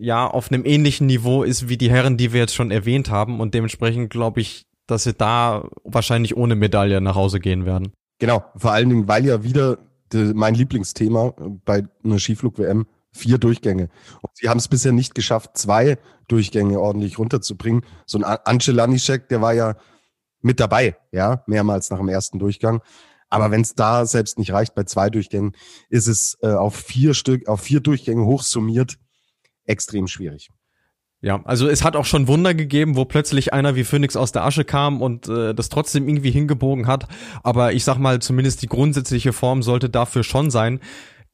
ja auf einem ähnlichen Niveau ist wie die Herren, die wir jetzt schon erwähnt haben und dementsprechend glaube ich, dass sie da wahrscheinlich ohne Medaille nach Hause gehen werden. Genau, vor allen Dingen, weil ja wieder de, mein Lieblingsthema bei einer Skiflug-WM vier Durchgänge. Und sie haben es bisher nicht geschafft, zwei Durchgänge ordentlich runterzubringen. So ein Ance Lanischek, der war ja mit dabei, ja, mehrmals nach dem ersten Durchgang. Aber wenn es da selbst nicht reicht bei zwei Durchgängen, ist es äh, auf vier Stück, auf vier Durchgänge hochsummiert extrem schwierig. Ja, also es hat auch schon Wunder gegeben, wo plötzlich einer wie Phoenix aus der Asche kam und äh, das trotzdem irgendwie hingebogen hat. Aber ich sag mal, zumindest die grundsätzliche Form sollte dafür schon sein.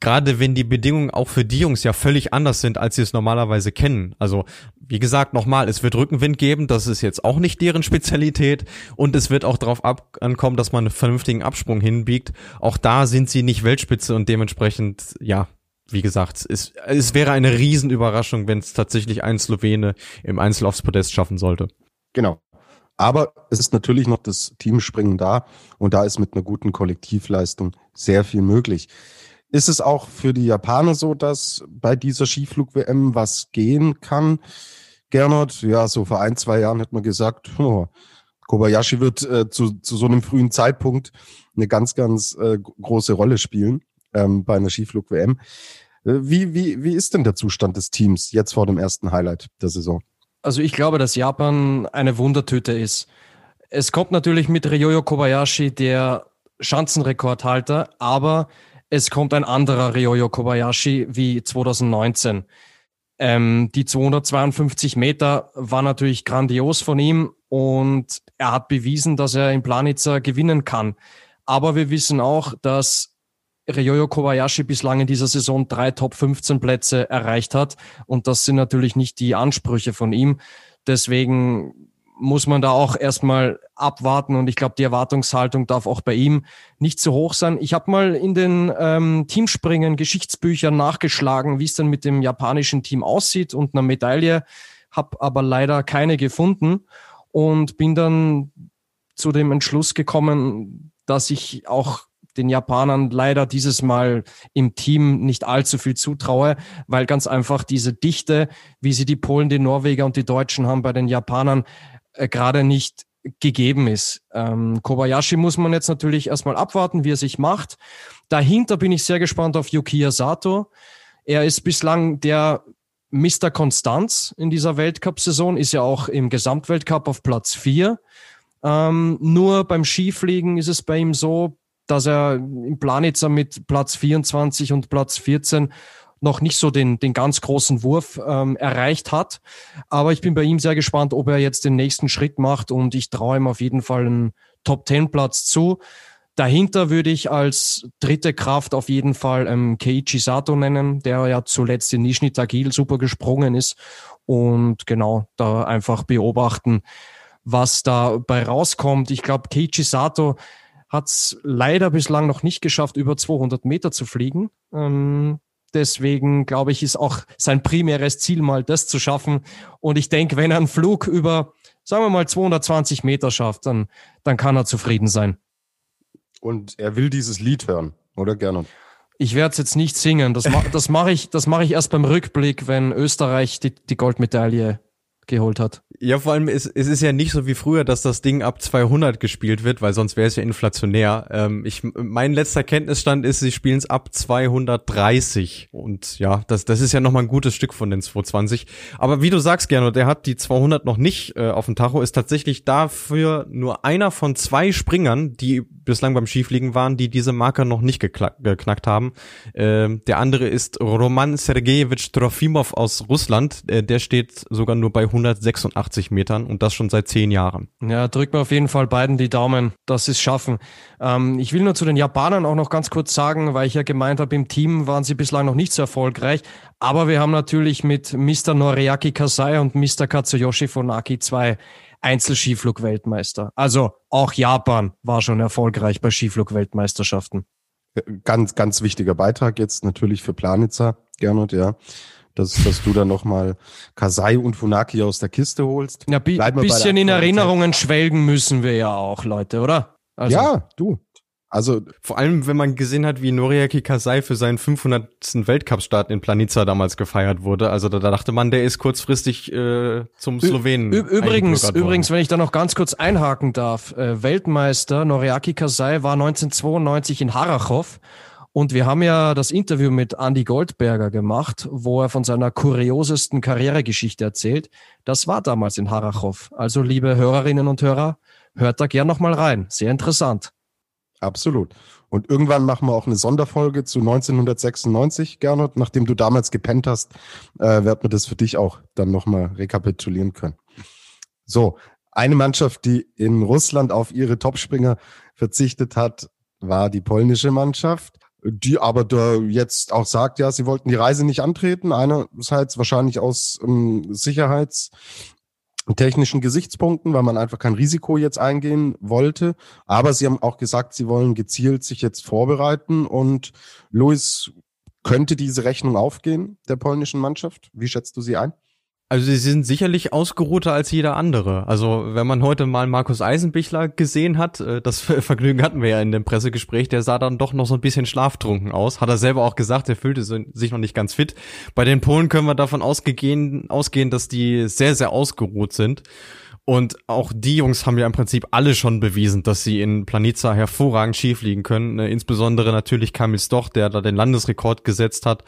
Gerade wenn die Bedingungen auch für die Jungs ja völlig anders sind, als sie es normalerweise kennen. Also, wie gesagt, nochmal, es wird Rückenwind geben, das ist jetzt auch nicht deren Spezialität. Und es wird auch darauf ankommen, dass man einen vernünftigen Absprung hinbiegt. Auch da sind sie nicht Weltspitze und dementsprechend, ja, wie gesagt, es, es wäre eine Riesenüberraschung, wenn es tatsächlich ein Slowene im Einzel aufs Podest schaffen sollte. Genau. Aber es ist natürlich noch das Teamspringen da und da ist mit einer guten Kollektivleistung sehr viel möglich. Ist es auch für die Japaner so, dass bei dieser Skiflug-WM was gehen kann? Gernot, ja, so vor ein, zwei Jahren hat man gesagt, oh, Kobayashi wird äh, zu, zu so einem frühen Zeitpunkt eine ganz, ganz äh, große Rolle spielen ähm, bei einer Skiflug-WM. Äh, wie, wie, wie ist denn der Zustand des Teams jetzt vor dem ersten Highlight der Saison? Also ich glaube, dass Japan eine Wundertüte ist. Es kommt natürlich mit Ryoyo Kobayashi, der Schanzenrekordhalter, aber es kommt ein anderer Ryoyo Kobayashi wie 2019. Ähm, die 252 Meter war natürlich grandios von ihm und er hat bewiesen, dass er in Planica gewinnen kann. Aber wir wissen auch, dass Ryoyo Kobayashi bislang in dieser Saison drei Top 15 Plätze erreicht hat. Und das sind natürlich nicht die Ansprüche von ihm. Deswegen muss man da auch erstmal abwarten und ich glaube, die Erwartungshaltung darf auch bei ihm nicht zu hoch sein. Ich habe mal in den ähm, Teamspringen Geschichtsbüchern nachgeschlagen, wie es denn mit dem japanischen Team aussieht und einer Medaille, habe aber leider keine gefunden und bin dann zu dem Entschluss gekommen, dass ich auch den Japanern leider dieses Mal im Team nicht allzu viel zutraue, weil ganz einfach diese Dichte, wie sie die Polen, die Norweger und die Deutschen haben bei den Japanern, äh, gerade nicht gegeben ist. Ähm, Kobayashi muss man jetzt natürlich erstmal abwarten, wie er sich macht. Dahinter bin ich sehr gespannt auf Yukiya Sato. Er ist bislang der Mr. Konstanz in dieser Weltcup-Saison, ist ja auch im Gesamtweltcup auf Platz vier. Ähm, nur beim Skifliegen ist es bei ihm so, dass er im Planitzer mit Platz 24 und Platz 14 noch nicht so den, den ganz großen Wurf ähm, erreicht hat. Aber ich bin bei ihm sehr gespannt, ob er jetzt den nächsten Schritt macht und ich traue ihm auf jeden Fall einen Top-10-Platz zu. Dahinter würde ich als dritte Kraft auf jeden Fall ähm, Keiichi Sato nennen, der ja zuletzt in Nishni Tagil super gesprungen ist und genau da einfach beobachten, was da bei rauskommt. Ich glaube, Keiichi Sato hat es leider bislang noch nicht geschafft, über 200 Meter zu fliegen. Ähm, deswegen glaube ich, ist auch sein primäres Ziel mal das zu schaffen. Und ich denke, wenn er einen Flug über, sagen wir mal, 220 Meter schafft, dann, dann kann er zufrieden sein. Und er will dieses Lied hören, oder gerne? Ich werde es jetzt nicht singen. Das, ma das mache ich, das mache ich erst beim Rückblick, wenn Österreich die, die Goldmedaille geholt hat. Ja, vor allem ist es ist ja nicht so wie früher, dass das Ding ab 200 gespielt wird, weil sonst wäre es ja inflationär. Ähm, ich mein letzter Kenntnisstand ist, sie spielen es ab 230 und ja, das das ist ja noch mal ein gutes Stück von den 220. Aber wie du sagst, Gernot, der hat die 200 noch nicht äh, auf dem Tacho, ist tatsächlich dafür nur einer von zwei Springern, die bislang beim Skifliegen waren, die diese Marker noch nicht geknackt haben. Ähm, der andere ist Roman Sergejewitsch Trofimov aus Russland. Äh, der steht sogar nur bei 186 Metern und das schon seit zehn Jahren. Ja, drück mir auf jeden Fall beiden die Daumen, dass sie es schaffen. Ähm, ich will nur zu den Japanern auch noch ganz kurz sagen, weil ich ja gemeint habe, im Team waren sie bislang noch nicht so erfolgreich. Aber wir haben natürlich mit Mr. Noriaki Kasai und Mr. Katsuyoshi Funaki zwei Einzelskiflug-Weltmeister. Also auch Japan war schon erfolgreich bei Skiflug-Weltmeisterschaften. Ganz, ganz wichtiger Beitrag jetzt natürlich für Planitzer, Gernot, ja. Dass, dass du dann nochmal Kasai und Funaki aus der Kiste holst. Ja, bi bisschen in Erinnerungen schwelgen müssen wir ja auch, Leute, oder? Also. Ja, du. Also vor allem, wenn man gesehen hat, wie Noriaki Kasai für seinen 500. Weltcup-Start in Planica damals gefeiert wurde. Also da, da dachte man, der ist kurzfristig äh, zum Slowenen. Übrigens, übrigens, wenn ich da noch ganz kurz einhaken darf, äh, Weltmeister Noriaki Kasai war 1992 in Harachow und wir haben ja das Interview mit Andy Goldberger gemacht, wo er von seiner kuriosesten Karrieregeschichte erzählt. Das war damals in Harachow. Also liebe Hörerinnen und Hörer, hört da gern noch mal rein. Sehr interessant. Absolut. Und irgendwann machen wir auch eine Sonderfolge zu 1996, Gernot. Nachdem du damals gepennt hast, äh, wird man das für dich auch dann nochmal rekapitulieren können. So, eine Mannschaft, die in Russland auf ihre Topspringer verzichtet hat, war die polnische Mannschaft die aber da jetzt auch sagt, ja, sie wollten die Reise nicht antreten. Einerseits wahrscheinlich aus ähm, Sicherheits- technischen Gesichtspunkten, weil man einfach kein Risiko jetzt eingehen wollte. Aber sie haben auch gesagt, sie wollen gezielt sich jetzt vorbereiten und Luis könnte diese Rechnung aufgehen der polnischen Mannschaft. Wie schätzt du sie ein? Also sie sind sicherlich ausgeruhter als jeder andere. Also wenn man heute mal Markus Eisenbichler gesehen hat, äh, das Vergnügen hatten wir ja in dem Pressegespräch, der sah dann doch noch so ein bisschen schlaftrunken aus. Hat er selber auch gesagt, er fühlte sich noch nicht ganz fit. Bei den Polen können wir davon ausgehen, ausgehen dass die sehr, sehr ausgeruht sind. Und auch die Jungs haben ja im Prinzip alle schon bewiesen, dass sie in Planica hervorragend schiefliegen können. Äh, insbesondere natürlich Kamil Stoch, der da den Landesrekord gesetzt hat.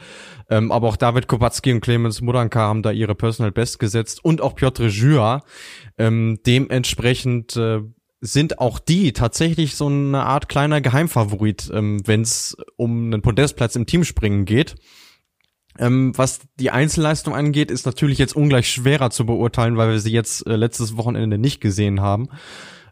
Ähm, aber auch David Kubacki und Clemens Muranka haben da ihre Personal Best gesetzt. Und auch Piotr Jura. Ähm, dementsprechend äh, sind auch die tatsächlich so eine Art kleiner Geheimfavorit, ähm, wenn es um einen Podestplatz im Teamspringen geht. Ähm, was die Einzelleistung angeht, ist natürlich jetzt ungleich schwerer zu beurteilen, weil wir sie jetzt äh, letztes Wochenende nicht gesehen haben.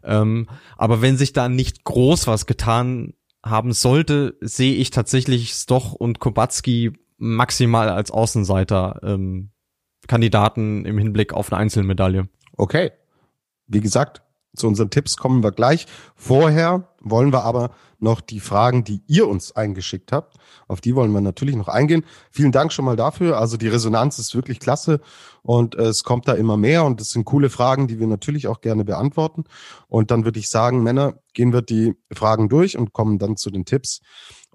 Ähm, aber wenn sich da nicht groß was getan haben sollte, sehe ich tatsächlich Stoch und Kubacki maximal als Außenseiter ähm, Kandidaten im Hinblick auf eine Einzelmedaille. Okay. Wie gesagt, zu unseren Tipps kommen wir gleich. Vorher wollen wir aber noch die Fragen, die ihr uns eingeschickt habt, auf die wollen wir natürlich noch eingehen. Vielen Dank schon mal dafür. Also die Resonanz ist wirklich klasse und es kommt da immer mehr und es sind coole Fragen, die wir natürlich auch gerne beantworten. Und dann würde ich sagen, Männer, gehen wir die Fragen durch und kommen dann zu den Tipps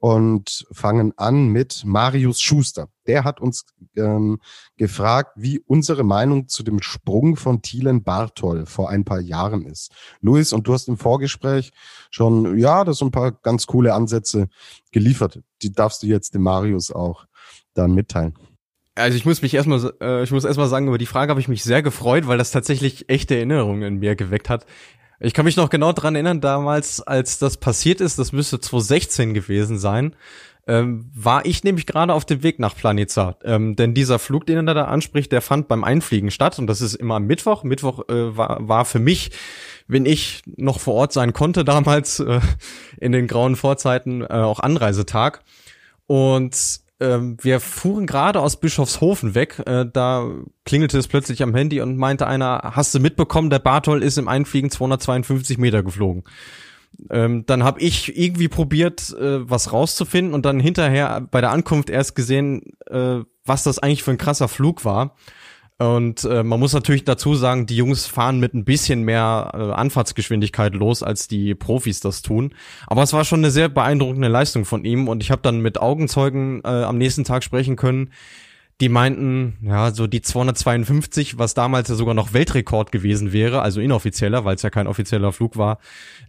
und fangen an mit Marius Schuster. Der hat uns ähm, gefragt, wie unsere Meinung zu dem Sprung von Thielen Bartol vor ein paar Jahren ist. Luis, und du hast im Vorgespräch schon, ja, das ein paar ganz coole Ansätze geliefert. Die darfst du jetzt dem Marius auch dann mitteilen. Also ich muss mich erstmal, äh, ich muss erstmal sagen, über die Frage habe ich mich sehr gefreut, weil das tatsächlich echte Erinnerungen in mir geweckt hat. Ich kann mich noch genau dran erinnern, damals, als das passiert ist, das müsste 2016 gewesen sein, ähm, war ich nämlich gerade auf dem Weg nach Planica. Ähm, denn dieser Flug, den er da anspricht, der fand beim Einfliegen statt und das ist immer am Mittwoch. Mittwoch äh, war, war für mich, wenn ich noch vor Ort sein konnte damals äh, in den grauen Vorzeiten, äh, auch Anreisetag. Und ähm, wir fuhren gerade aus Bischofshofen weg, äh, da klingelte es plötzlich am Handy und meinte einer, hast du mitbekommen, der Bartol ist im Einfliegen 252 Meter geflogen. Ähm, dann habe ich irgendwie probiert, äh, was rauszufinden und dann hinterher bei der Ankunft erst gesehen, äh, was das eigentlich für ein krasser Flug war. Und äh, man muss natürlich dazu sagen, die Jungs fahren mit ein bisschen mehr äh, Anfahrtsgeschwindigkeit los, als die Profis das tun. Aber es war schon eine sehr beeindruckende Leistung von ihm und ich habe dann mit Augenzeugen äh, am nächsten Tag sprechen können, die meinten, ja, so die 252, was damals ja sogar noch Weltrekord gewesen wäre, also inoffizieller, weil es ja kein offizieller Flug war.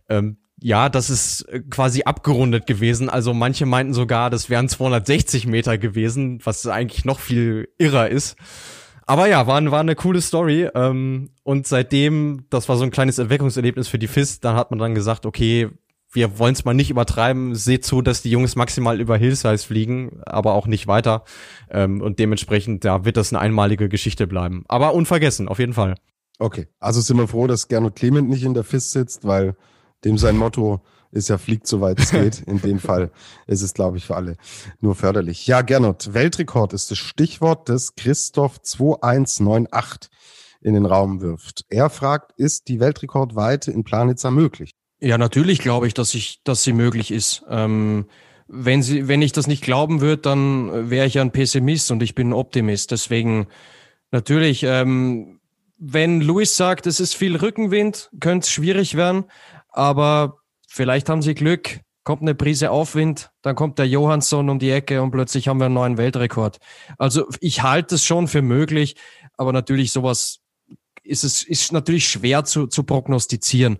Ähm, ja, das ist äh, quasi abgerundet gewesen. Also manche meinten sogar, das wären 260 Meter gewesen, was eigentlich noch viel irrer ist. Aber ja, war, war eine coole Story. Ähm, und seitdem, das war so ein kleines Erweckungserlebnis für die FIS, dann hat man dann gesagt, okay, wir wollen es mal nicht übertreiben, seht zu, dass die Jungs maximal über Hillsize fliegen, aber auch nicht weiter. Ähm, und dementsprechend, ja, wird das eine einmalige Geschichte bleiben. Aber unvergessen, auf jeden Fall. Okay, also sind wir froh, dass Gernot Clement nicht in der FIS sitzt, weil dem sein Motto ist ja fliegt soweit es geht. In dem Fall ist es, glaube ich, für alle nur förderlich. Ja, Gernot, Weltrekord ist das Stichwort, das Christoph 2198 in den Raum wirft. Er fragt, ist die Weltrekordweite in Planitzer möglich? Ja, natürlich glaube ich, dass ich, dass sie möglich ist. Ähm, wenn sie, wenn ich das nicht glauben würde, dann wäre ich ja ein Pessimist und ich bin ein Optimist. Deswegen natürlich, ähm, wenn Luis sagt, es ist viel Rückenwind, könnte es schwierig werden, aber vielleicht haben sie Glück, kommt eine Prise Aufwind, dann kommt der Johansson um die Ecke und plötzlich haben wir einen neuen Weltrekord. Also ich halte es schon für möglich, aber natürlich sowas ist es ist natürlich schwer zu, zu prognostizieren.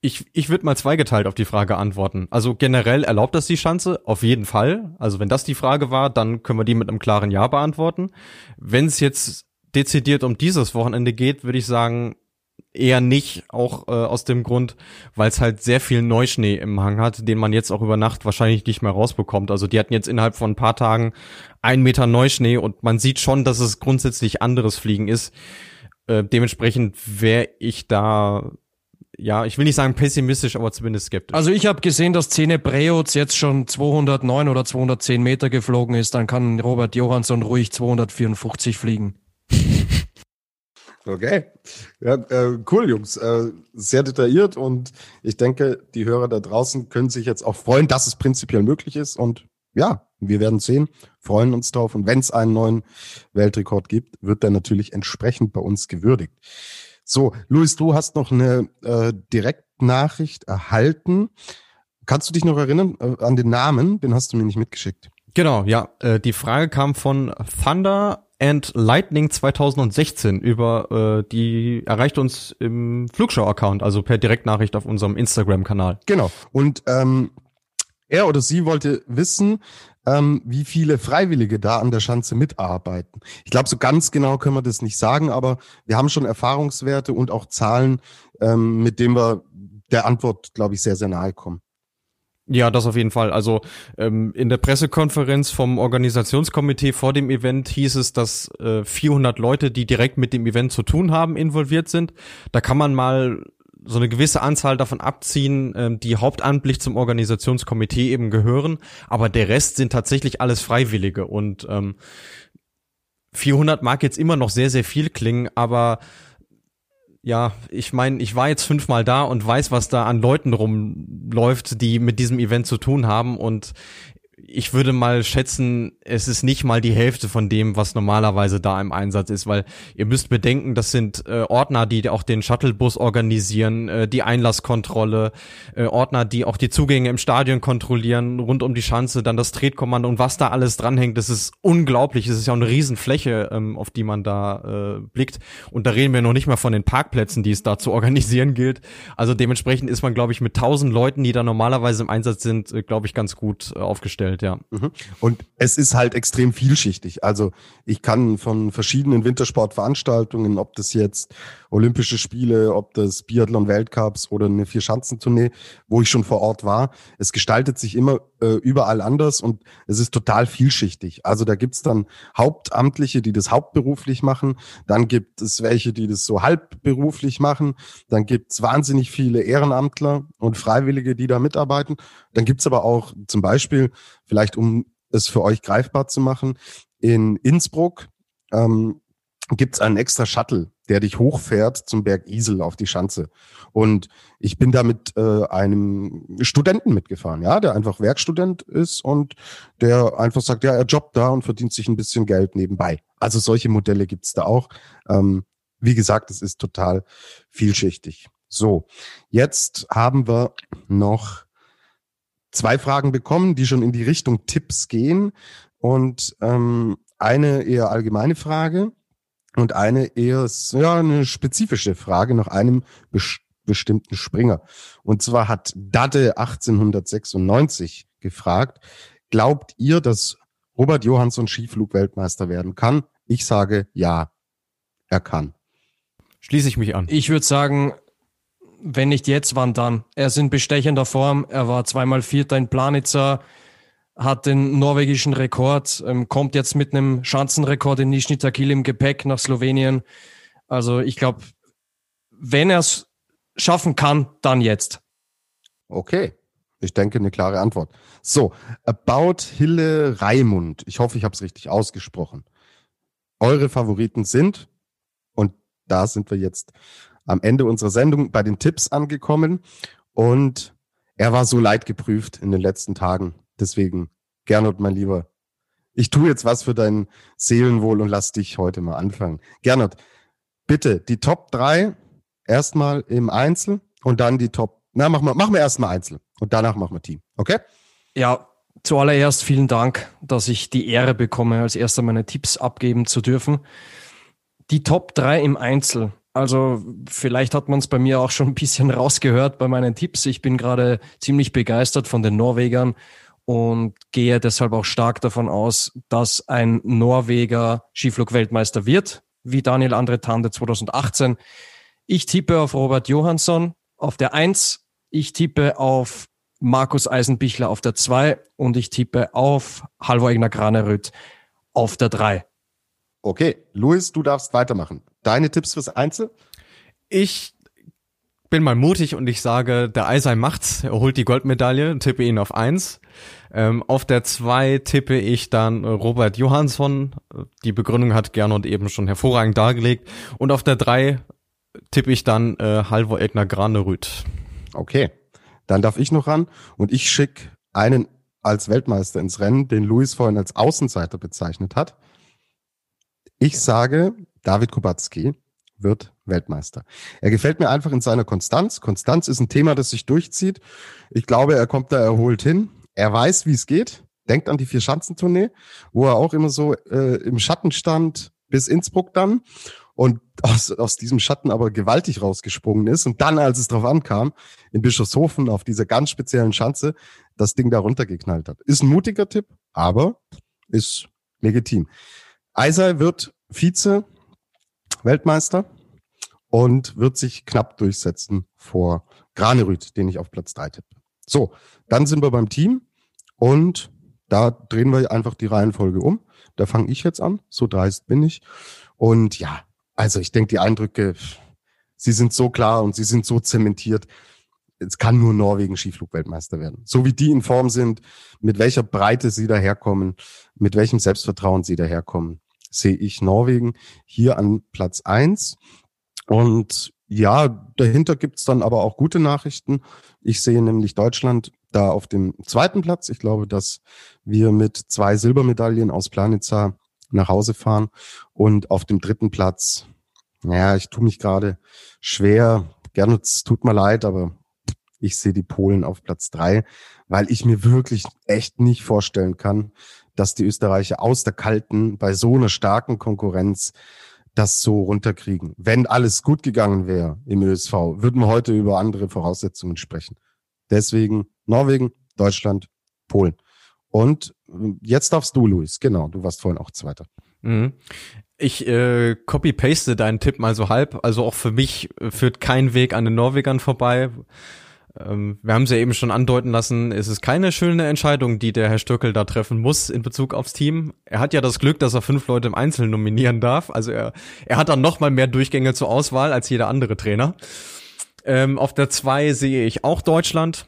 Ich, ich würde mal zweigeteilt auf die Frage antworten. Also generell erlaubt das die Schanze? Auf jeden Fall. Also wenn das die Frage war, dann können wir die mit einem klaren Ja beantworten. Wenn es jetzt dezidiert um dieses Wochenende geht, würde ich sagen, eher nicht, auch äh, aus dem Grund, weil es halt sehr viel Neuschnee im Hang hat, den man jetzt auch über Nacht wahrscheinlich nicht mehr rausbekommt. Also die hatten jetzt innerhalb von ein paar Tagen einen Meter Neuschnee und man sieht schon, dass es grundsätzlich anderes Fliegen ist. Äh, dementsprechend wäre ich da ja, ich will nicht sagen pessimistisch, aber zumindest skeptisch. Also ich habe gesehen, dass Zene Breoz jetzt schon 209 oder 210 Meter geflogen ist. Dann kann Robert Johansson ruhig 254 fliegen. Okay. Ja, äh, cool, Jungs. Äh, sehr detailliert und ich denke, die Hörer da draußen können sich jetzt auch freuen, dass es prinzipiell möglich ist. Und ja, wir werden sehen, freuen uns drauf. Und wenn es einen neuen Weltrekord gibt, wird der natürlich entsprechend bei uns gewürdigt. So, Luis, du hast noch eine äh, Direktnachricht erhalten. Kannst du dich noch erinnern äh, an den Namen? Den hast du mir nicht mitgeschickt. Genau, ja. Äh, die Frage kam von Thunder and Lightning 2016 über äh, die erreicht uns im Flugshow-Account, also per Direktnachricht auf unserem Instagram-Kanal. Genau. Und ähm, er oder sie wollte wissen, ähm, wie viele Freiwillige da an der Schanze mitarbeiten. Ich glaube, so ganz genau können wir das nicht sagen, aber wir haben schon Erfahrungswerte und auch Zahlen, ähm, mit denen wir der Antwort, glaube ich, sehr, sehr nahe kommen. Ja, das auf jeden Fall. Also ähm, in der Pressekonferenz vom Organisationskomitee vor dem Event hieß es, dass äh, 400 Leute, die direkt mit dem Event zu tun haben, involviert sind. Da kann man mal so eine gewisse Anzahl davon abziehen, ähm, die hauptamtlich zum Organisationskomitee eben gehören, aber der Rest sind tatsächlich alles Freiwillige und ähm, 400 mag jetzt immer noch sehr, sehr viel klingen, aber ja, ich meine, ich war jetzt fünfmal da und weiß, was da an Leuten rumläuft, die mit diesem Event zu tun haben. Und ich würde mal schätzen, es ist nicht mal die Hälfte von dem, was normalerweise da im Einsatz ist, weil ihr müsst bedenken, das sind äh, Ordner, die auch den Shuttlebus organisieren, äh, die Einlasskontrolle, äh, Ordner, die auch die Zugänge im Stadion kontrollieren, rund um die Schanze, dann das Tretkommando und was da alles dranhängt, das ist unglaublich. Es ist ja auch eine Riesenfläche, ähm, auf die man da äh, blickt. Und da reden wir noch nicht mal von den Parkplätzen, die es da zu organisieren gilt. Also dementsprechend ist man, glaube ich, mit tausend Leuten, die da normalerweise im Einsatz sind, äh, glaube ich, ganz gut äh, aufgestellt gespielt, ja. Mhm. Und es ist halt extrem vielschichtig. Also ich kann von verschiedenen Wintersportveranstaltungen, ob das jetzt Olympische Spiele, ob das Biathlon Weltcups oder eine Vierschanzentournee, wo ich schon vor Ort war, es gestaltet sich immer äh, überall anders und es ist total vielschichtig. Also da gibt's dann Hauptamtliche, die das hauptberuflich machen, dann gibt es welche, die das so halbberuflich machen, dann gibt's wahnsinnig viele Ehrenamtler und Freiwillige, die da mitarbeiten. Dann gibt's aber auch zum Beispiel vielleicht um es für euch greifbar zu machen, in Innsbruck ähm, gibt es einen extra Shuttle, der dich hochfährt zum Berg Isel auf die Schanze. Und ich bin da mit äh, einem Studenten mitgefahren, ja, der einfach Werkstudent ist und der einfach sagt, ja, er jobbt da und verdient sich ein bisschen Geld nebenbei. Also solche Modelle gibt's da auch. Ähm, wie gesagt, es ist total vielschichtig. So, jetzt haben wir noch zwei Fragen bekommen, die schon in die Richtung Tipps gehen. Und ähm, eine eher allgemeine Frage und eine eher ja, eine spezifische Frage nach einem bes bestimmten Springer. Und zwar hat Dade 1896 gefragt, glaubt ihr, dass Robert Johansson Skiflugweltmeister werden kann? Ich sage ja, er kann. Schließe ich mich an. Ich würde sagen, wenn nicht jetzt, wann dann? Er ist in bestechender Form. Er war zweimal Vierter in Planitzer, hat den norwegischen Rekord, ähm, kommt jetzt mit einem Schanzenrekord in Nischni Tagil im Gepäck nach Slowenien. Also ich glaube, wenn er es schaffen kann, dann jetzt. Okay. Ich denke, eine klare Antwort. So, About Hille Raimund. Ich hoffe, ich habe es richtig ausgesprochen. Eure Favoriten sind, und da sind wir jetzt am Ende unserer Sendung bei den Tipps angekommen und er war so leidgeprüft in den letzten Tagen. Deswegen, Gernot, mein Lieber, ich tue jetzt was für dein Seelenwohl und lass dich heute mal anfangen. Gernot, bitte die Top 3 erstmal im Einzel und dann die Top. Na, machen wir, machen wir erstmal Einzel und danach machen wir Team. Okay? Ja, zuallererst vielen Dank, dass ich die Ehre bekomme, als erster meine Tipps abgeben zu dürfen. Die Top 3 im Einzel. Also vielleicht hat man es bei mir auch schon ein bisschen rausgehört bei meinen Tipps. Ich bin gerade ziemlich begeistert von den Norwegern und gehe deshalb auch stark davon aus, dass ein Norweger Skiflug-Weltmeister wird, wie Daniel Andre Tande 2018. Ich tippe auf Robert Johansson auf der 1, ich tippe auf Markus Eisenbichler auf der 2 und ich tippe auf Halvor Egner Granerüt auf der 3. Okay, Luis, du darfst weitermachen. Deine Tipps fürs Einzel? Ich bin mal mutig und ich sage, der Eisei macht's. Er holt die Goldmedaille, tippe ihn auf eins. Ähm, auf der zwei tippe ich dann Robert Johansson. Die Begründung hat Gernot eben schon hervorragend dargelegt. Und auf der drei tippe ich dann äh, Halvor Egner Granerüt. Okay, dann darf ich noch ran und ich schicke einen als Weltmeister ins Rennen, den Luis vorhin als Außenseiter bezeichnet hat. Ich sage, David Kubacki wird Weltmeister. Er gefällt mir einfach in seiner Konstanz. Konstanz ist ein Thema, das sich durchzieht. Ich glaube, er kommt da erholt hin. Er weiß, wie es geht. Denkt an die Vier-Schanzentournee, wo er auch immer so äh, im Schatten stand bis Innsbruck dann und aus, aus diesem Schatten aber gewaltig rausgesprungen ist und dann, als es drauf ankam, in Bischofshofen auf dieser ganz speziellen Schanze, das Ding da runtergeknallt hat. Ist ein mutiger Tipp, aber ist legitim. Eisei wird Vize Weltmeister und wird sich knapp durchsetzen vor Granerüt, den ich auf Platz drei tippe. So, dann sind wir beim Team und da drehen wir einfach die Reihenfolge um. Da fange ich jetzt an, so dreist bin ich. Und ja, also ich denke, die Eindrücke, sie sind so klar und sie sind so zementiert. Es kann nur Norwegen Skiflugweltmeister werden. So wie die in Form sind, mit welcher Breite sie daherkommen, mit welchem Selbstvertrauen sie daherkommen, sehe ich Norwegen hier an Platz eins. Und ja, dahinter gibt's dann aber auch gute Nachrichten. Ich sehe nämlich Deutschland da auf dem zweiten Platz. Ich glaube, dass wir mit zwei Silbermedaillen aus Planitza nach Hause fahren. Und auf dem dritten Platz, naja, ich tue mich gerade schwer. Gerne, tut mir leid, aber ich sehe die Polen auf Platz drei, weil ich mir wirklich echt nicht vorstellen kann, dass die Österreicher aus der kalten bei so einer starken Konkurrenz das so runterkriegen. Wenn alles gut gegangen wäre im ÖSV, würden wir heute über andere Voraussetzungen sprechen. Deswegen Norwegen, Deutschland, Polen. Und jetzt darfst du, Luis. Genau, du warst vorhin auch Zweiter. Mhm. Ich äh, copy-paste deinen Tipp mal so halb. Also auch für mich führt kein Weg an den Norwegern vorbei. Ähm, wir haben es ja eben schon andeuten lassen, es ist keine schöne Entscheidung, die der Herr Stöckel da treffen muss in Bezug aufs Team. Er hat ja das Glück, dass er fünf Leute im Einzelnen nominieren darf. Also er, er hat dann noch mal mehr Durchgänge zur Auswahl als jeder andere Trainer. Ähm, auf der zwei sehe ich auch Deutschland.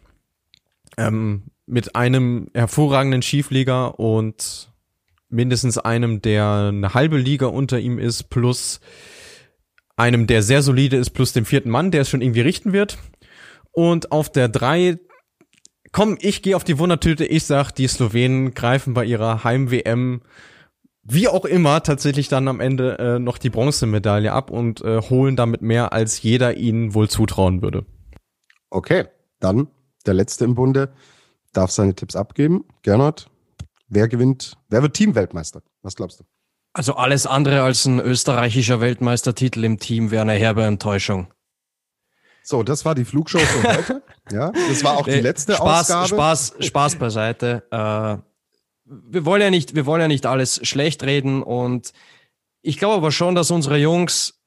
Ähm, mit einem hervorragenden Schieflieger und mindestens einem, der eine halbe Liga unter ihm ist, plus einem, der sehr solide ist, plus dem vierten Mann, der es schon irgendwie richten wird. Und auf der drei, komm, ich gehe auf die Wundertüte, ich sag, die Slowenen greifen bei ihrer Heim-WM wie auch immer tatsächlich dann am Ende äh, noch die Bronzemedaille ab und äh, holen damit mehr, als jeder ihnen wohl zutrauen würde. Okay, dann der letzte im Bunde darf seine Tipps abgeben. Gernot, wer gewinnt, wer wird Teamweltmeister? Was glaubst du? Also alles andere als ein österreichischer Weltmeistertitel im Team wäre eine herbe Enttäuschung. So, das war die Flugshow für heute. ja, das war auch die letzte Spaß, Ausgabe. Spaß, Spaß beiseite. Äh, wir wollen ja nicht, wir wollen ja nicht alles schlecht reden und ich glaube aber schon, dass unsere Jungs,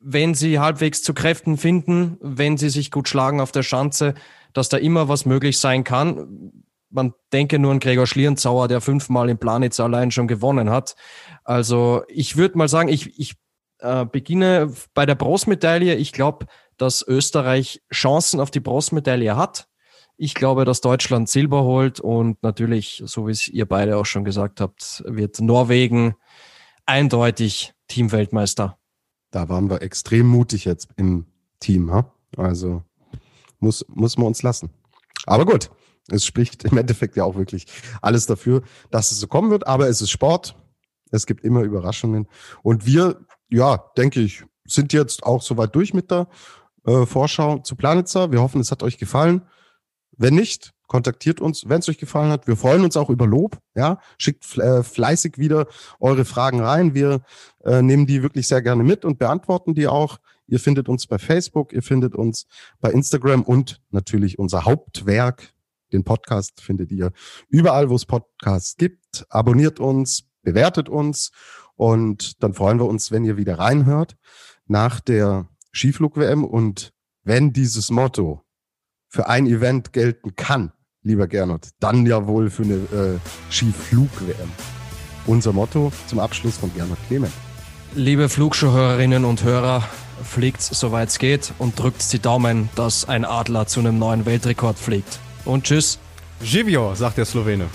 wenn sie halbwegs zu Kräften finden, wenn sie sich gut schlagen auf der Schanze, dass da immer was möglich sein kann. Man denke nur an Gregor Schlierenzauer, der fünfmal in Planitz allein schon gewonnen hat. Also ich würde mal sagen, ich, ich äh, beginne bei der Bronzemedaille. Ich glaube, dass Österreich Chancen auf die Bronzemedaille hat. Ich glaube, dass Deutschland Silber holt und natürlich, so wie es ihr beide auch schon gesagt habt, wird Norwegen eindeutig Teamweltmeister. Da waren wir extrem mutig jetzt im Team, ha? Also muss, muss man uns lassen. Aber gut, Es spricht im Endeffekt ja auch wirklich alles dafür, dass es so kommen wird. Aber es ist Sport. Es gibt immer Überraschungen. Und wir, ja, denke ich, sind jetzt auch soweit durch mit der äh, Vorschau zu Planitzer. Wir hoffen, es hat euch gefallen. Wenn nicht, kontaktiert uns, wenn es euch gefallen hat. Wir freuen uns auch über Lob. Ja, schickt äh, fleißig wieder eure Fragen rein. Wir äh, nehmen die wirklich sehr gerne mit und beantworten die auch. Ihr findet uns bei Facebook, ihr findet uns bei Instagram und natürlich unser Hauptwerk, den Podcast findet ihr überall, wo es Podcasts gibt. Abonniert uns, bewertet uns und dann freuen wir uns, wenn ihr wieder reinhört nach der Skiflug-WM und wenn dieses Motto für ein Event gelten kann, lieber Gernot, dann ja wohl für eine äh, Skiflug-WM. Unser Motto zum Abschluss von Gernot Clement. Liebe Flugschuhhörerinnen und Hörer, fliegt soweit es geht und drückt die Daumen, dass ein Adler zu einem neuen Weltrekord fliegt. Und tschüss. Živio, sagt der Slowene.